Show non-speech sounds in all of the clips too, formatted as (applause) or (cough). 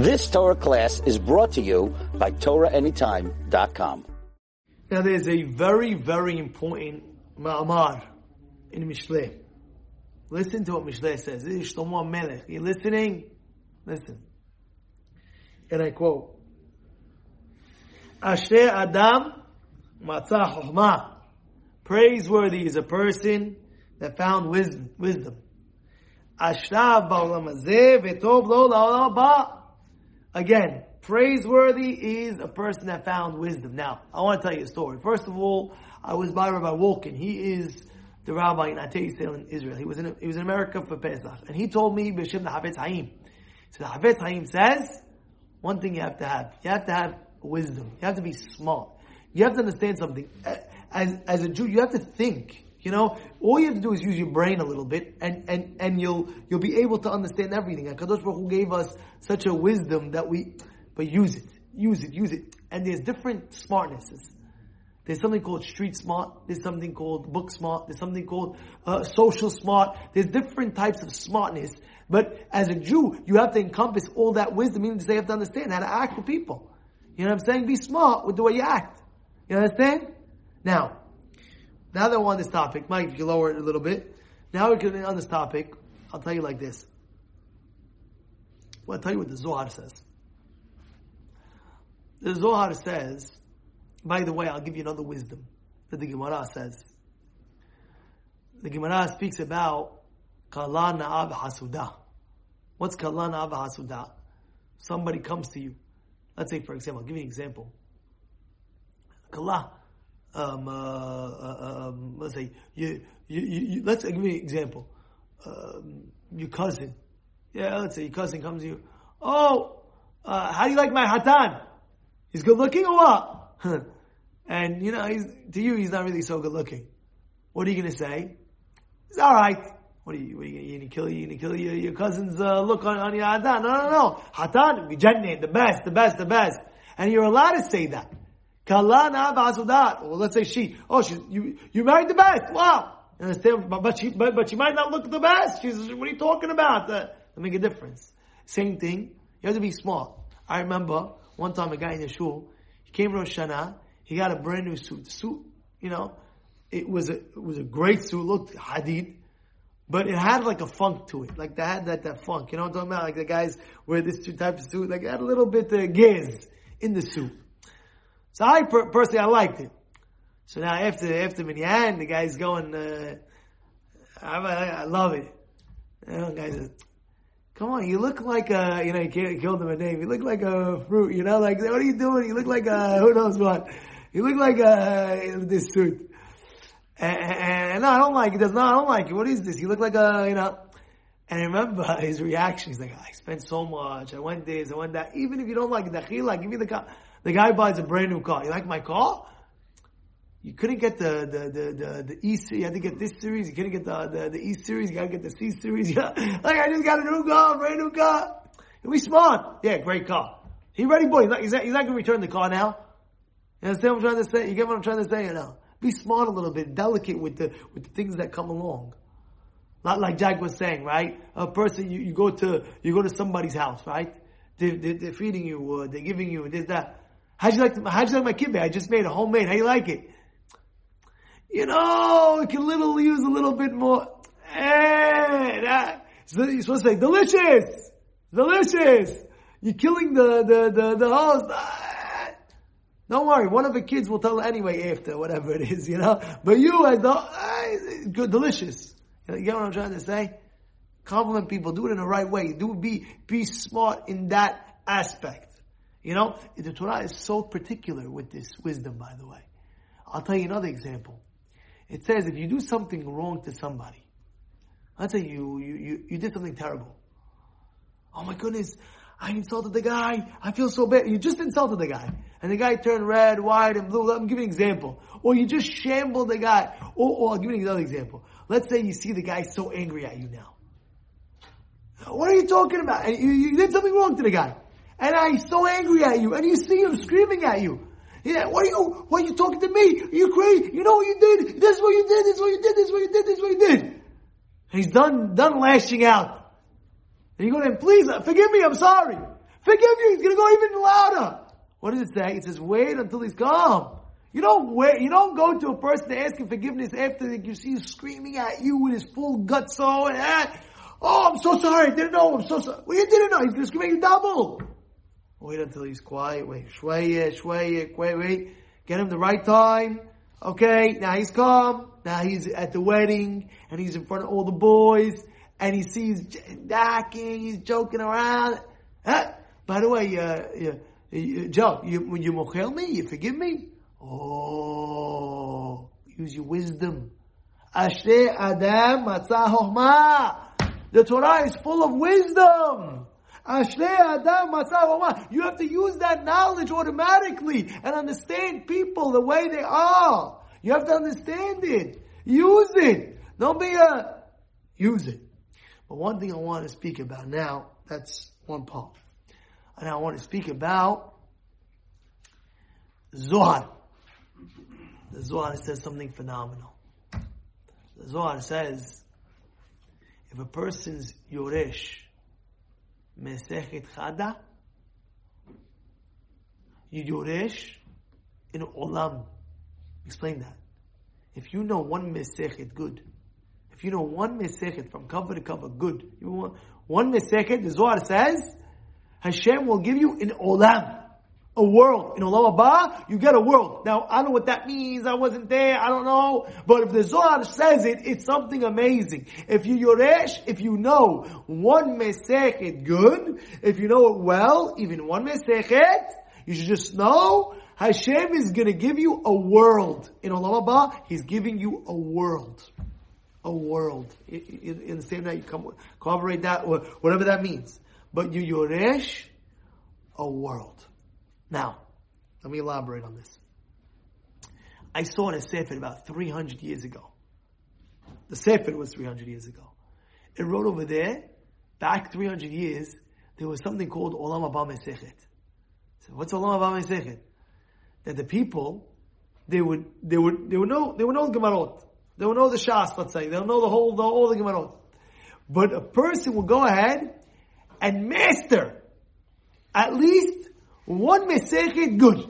This Torah class is brought to you by TorahAnytime.com. Now there's a very, very important ma'amar in Mishleh. Listen to what Mishleh says. This is Shlomo Melech. You listening? Listen. And I quote, Ashrei Adam Matzah. Praiseworthy is a person that found wisdom. ba'olam v'tov lo la'olam. Again, praiseworthy is a person that found wisdom. Now, I want to tell you a story. First of all, I was by Rabbi Wolkin. He is the rabbi in Atei Yisrael in Israel. He was in he was in America for Pesach, and he told me B'Shem the Hafetz Haim. So the Hafetz Haim says one thing you have to have. You have to have wisdom. You have to be smart. You have to understand something. As as a Jew, you have to think. You know, all you have to do is use your brain a little bit, and, and, and you'll you'll be able to understand everything. And Kadosh Baruch Hu gave us such a wisdom that we, but use it, use it, use it. And there's different smartnesses. There's something called street smart. There's something called book smart. There's something called uh, social smart. There's different types of smartness. But as a Jew, you have to encompass all that wisdom, meaning to say you have to understand how to act with people. You know what I'm saying? Be smart with the way you act. You understand? Now, now that we're on this topic, Mike, you lower it a little bit. Now we're getting on this topic. I'll tell you like this. Well, I'll tell you what the Zohar says. The Zohar says, by the way, I'll give you another wisdom that the Gemara says. The Gemara speaks about Kala Na'ab Hasuda. What's Kala Na'ab Hasuda? Somebody comes to you. Let's say, for example, I'll give you an example. Kala um, uh, uh, um, let's say you, you, you, let's give me an example. Um, your cousin, yeah, let's say your cousin comes to you. Oh, uh, how do you like my hatan? He's good looking or what? (laughs) and you know, to you, he's not really so good looking. What are you going to say? He's all right. What are you? What are you, going to kill? You going to kill your, your cousin's uh, look on, on your hatan? No, no, no. Hatan, the best, the best, the best. And you're allowed to say that. Kalana ba'asudat. Well, let's say she. Oh, she, you, you married the best. Wow. You understand? But, but she, but, but she might not look the best. She's, what are you talking about? Uh, to make a difference. Same thing. You have to be smart. I remember one time a guy in the shul, he came to Rosh Hashanah, he got a brand new suit. The suit, you know, it was a, it was a great suit, looked hadid, but it had like a funk to it. Like had that, that funk. You know what I'm talking about? Like the guys wear this two types of suit, like had a little bit of giz in the suit. So I per- personally I liked it. So now after after Minyan, the guy's going. Uh, I, I, love it. You know, guys, come on, you look like a you know you killed him a name. You look like a fruit. You know, like what are you doing? You look like a who knows what. You look like a this suit. And, and, and no, I don't like it. Does not. I don't like it. What is this? You look like a you know. And I remember (laughs) his reaction. He's like, I spent so much. I went this. I went that. Even if you don't like chila, give me the car. The guy buys a brand new car. You like my car? You couldn't get the the the the, the E series. You had to get this series. You couldn't get the the, the E series. You gotta get the C series. (laughs) like I just got a new car, brand new car. And we smart. Yeah, great car. He ready, boy. He's not, he's not, he's not gonna return the car now. You understand what I'm trying to say? You get what I'm trying to say? You know, be smart a little bit, delicate with the with the things that come along. Not like Jack was saying, right? A person you, you go to you go to somebody's house, right? They, they, they're feeding you, uh, they're giving you this that. How'd you like how'd you like my kibbeh? I just made a homemade. How you like it? You know, it can little use a little bit more. Eh, that, so you're supposed to say delicious, delicious. You're killing the the the, the host. Ah. Don't worry, one of the kids will tell anyway after whatever it is, you know. But you as the ah, good, delicious. You get what I'm trying to say? Compliment people. Do it in the right way. Do be be smart in that aspect. You know, the Torah is so particular with this wisdom, by the way. I'll tell you another example. It says if you do something wrong to somebody, let's say you, you, you, you did something terrible. Oh my goodness, I insulted the guy. I feel so bad. You just insulted the guy. And the guy turned red, white, and blue. Let me give you an example. Or you just shambled the guy. Or, or I'll give you another example. Let's say you see the guy so angry at you now. What are you talking about? You, you did something wrong to the guy and I'm so angry at you, and you see him screaming at you. Yeah, what are you, what are you talking to me? Are you crazy? You know what you did? This is what you did, this is what you did, this is what you did, this is what you did. He's done, done lashing out. And you go to him, please, uh, forgive me, I'm sorry. forgive you. He's to go even louder. What does it say? It says, wait until he's calm. You don't wait. You don't go to a person to ask him forgiveness after you see him screaming at you with his full guts. So and that. Oh, I'm so sorry. I didn't know. I'm so sorry. Well, you didn't know. He's to scream at you double. Wait until he's quiet. Wait. Shwaya, shwaya, wait, wait. Get him the right time. Okay. Now he's calm. Now he's at the wedding and he's in front of all the boys and he sees docking. He's joking around. By the way, uh, uh, Joe, you, you mochel me? You forgive me? Oh, use your wisdom. Ashrei Adam Matzah The Torah is full of wisdom. You have to use that knowledge automatically and understand people the way they are. You have to understand it. Use it. Don't be a, use it. But one thing I want to speak about now, that's one part. And I want to speak about Zohar. The Zohar says something phenomenal. The Zohar says, if a person's Yoresh Mesechet Chada, Yoresh in Olam. Explain that. If you know one Mesechet good, if you know one Mesechet from cover to cover good, you want one Mesechet, the Zohar says, Hashem will give you in Olam a world. In Olam Haba, you get a world. Now, I don't know what that means. I wasn't there. I don't know. But if the Zohar says it, it's something amazing. If you Yoresh, if you know one Mesechet good, if you know it well, even one Mesechet, you should just know Hashem is going to give you a world. In Olam Haba, He's giving you a world. A world. You, you understand that? You come, corroborate that, or whatever that means. But you Yoresh, a world. Now, let me elaborate on this. I saw in a Sefer about 300 years ago. The Sefer was 300 years ago. It wrote over there, back 300 years, there was something called Olam Haba Mesechet. So what's Olam Haba Mesechet? That the people, they would, they would, they would know, they would know the Gemarot. They would know the Shas, let's say. They'll know the whole, the, all the Gemarot. But a person will go ahead and master at least one Mesechet good.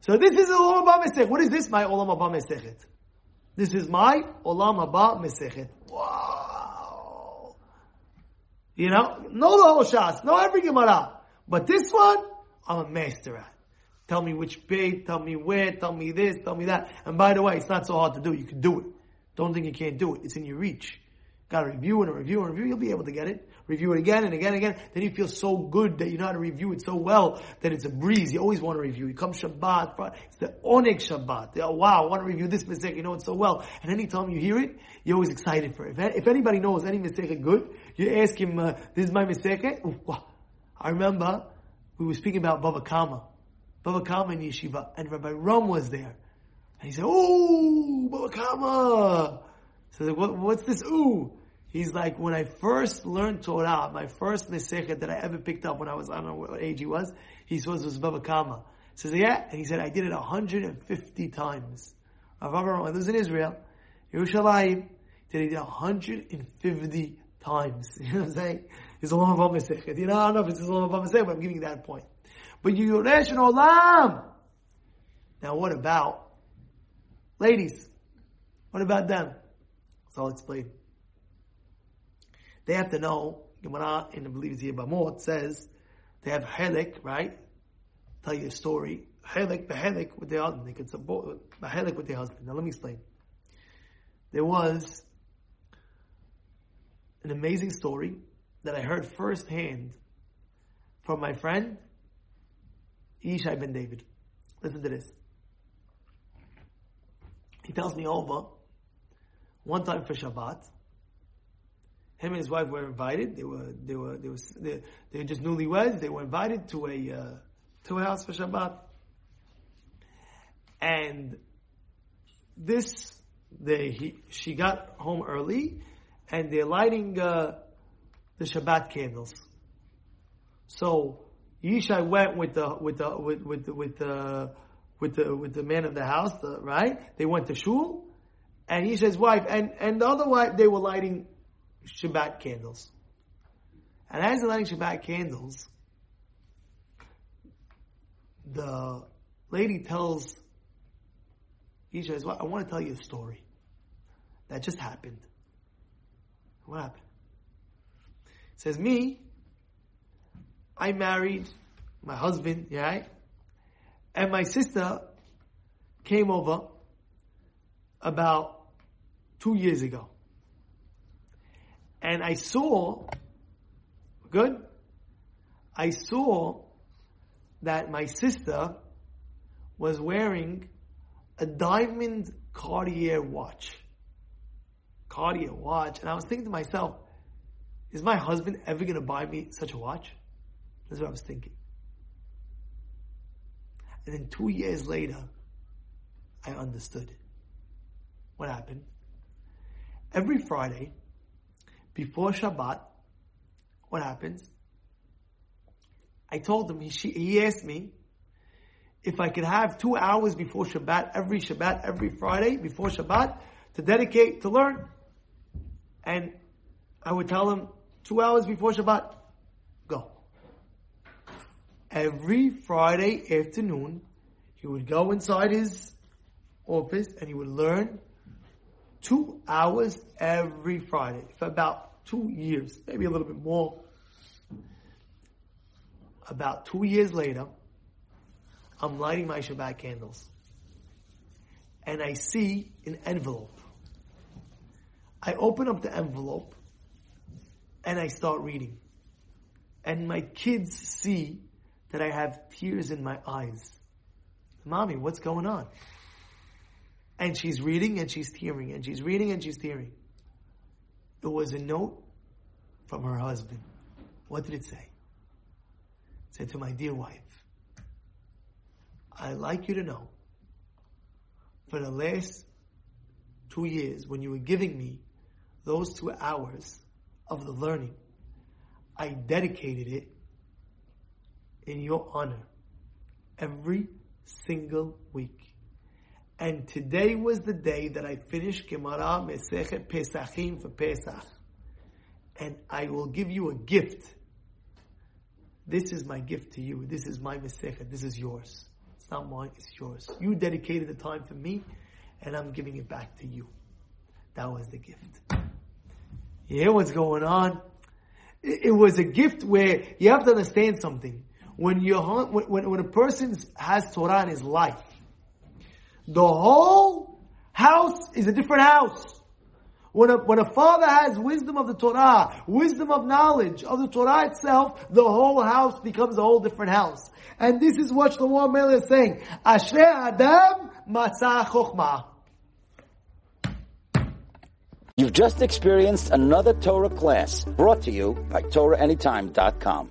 So this is Olam Haba Mesechet. What is this? My Olam Haba Mesechet. This is my Olam Haba Mesechet. Wow. You know, know the whole Shas, know every Gemara. But this one, I'm a master at. Tell me which page, tell me where, tell me this, tell me that. And by the way, it's not so hard to do. You can do it. Don't think you can't do it. It's in your reach. Got to review and a review and a review. You'll be able to get it review it again and again and again. Then you feel so good that you know how to review it so well that it's a breeze. You always want to review. You come Shabbat, it's the Oneg Shabbat. Oh, wow, I want to review this mistake. You know it so well. And anytime you hear it, you're always excited for it. If, anybody knows any mistake good, you ask him, uh, this is my mistake. I remember we were speaking about Baba Kama. Baba Kama in Yeshiva. And Rabbi Rum was there. And he said, Oh, Baba Kama. So what, what's this ooh? He's like, when I first learned Torah, my first Mesechet that I ever picked up when I was, I don't know what age he was, he says was Baba Kama. Says, yeah, and he said, I did it 150 times. Rav was in Israel, Yerushalayim, did it 150 times. (laughs) You know what I'm saying? It's a long Mesechet. You know, I don't know if it's a long Mesechet, but I'm giving you that point. But you Yoresh and Olam. Now what about ladies? What about them? So I'll explain. They have to know, Gemara in the believe it's Yibamot says, they have helik, right? Tell you a story. Helik, behelik with their husband. They could support behelik with their husband. Now let me explain. There was an amazing story that I heard firsthand from my friend Yishai ben David. Listen to this. He tells me over one time for Shabbat, him and his wife were invited. They were they were they were they, they were just newlyweds. They were invited to a uh, to a house for Shabbat, and this they he, she got home early, and they're lighting uh, the Shabbat candles. So Yishai went with the with the with with the, with the with the with the man of the house, the, right? They went to shul, and Yishai's wife and and the other wife they were lighting Shabbat candles. And as they're lighting Shabbat candles, the lady tells Isha, well, I want to tell you a story that just happened. What happened? Says, me, I married my husband, right? And my sister came over about two years ago. And I saw, good? I saw that my sister was wearing a diamond Cartier watch. Cartier watch. And I was thinking to myself, is my husband ever going to buy me such a watch? That's what I was thinking. And then two years later, I understood what happened. Every Friday, before Shabbat, what happens? I told him, he, he asked me if I could have two hours before Shabbat, every Shabbat, every Friday, before Shabbat, to dedicate, to learn. And I would tell him, two hours before Shabbat, go. Every Friday afternoon, he would go inside his office and he would learn two hours every Friday for about two years, maybe a little bit more about two years later, I'm lighting my Shabbat candles. And I see an envelope. I open up the envelope and I start reading. And my kids see that I have tears in my eyes. Mommy, what's going on? And she's reading and she's tearing and she's reading and she's tearing. It was a note from her husband. What did it say? It said to my dear wife, I'd like you to know for the last two years when you were giving me those two hours of the learning, I dedicated it in your honor every single week. And today was the day that I finished Gemara Mesechet Pesachim for Pesach. And I will give you a gift this is my gift to you. This is my Masechet. This is yours. It's not mine, it's yours. You dedicated the time for me, and I'm giving it back to you. That was the gift. You hear what's going on? It, it was a gift where you have to understand something. When you when, when a person has Torah in his life, the whole house is a different house. When a, when a father has wisdom of the Torah, wisdom of knowledge of the Torah itself, the whole house becomes a whole different house. And this is what Shlomo Melech is saying. Ashrei Adam Matzah Chokhmah. You've just experienced another Torah class brought to you by TorahAnytime.com.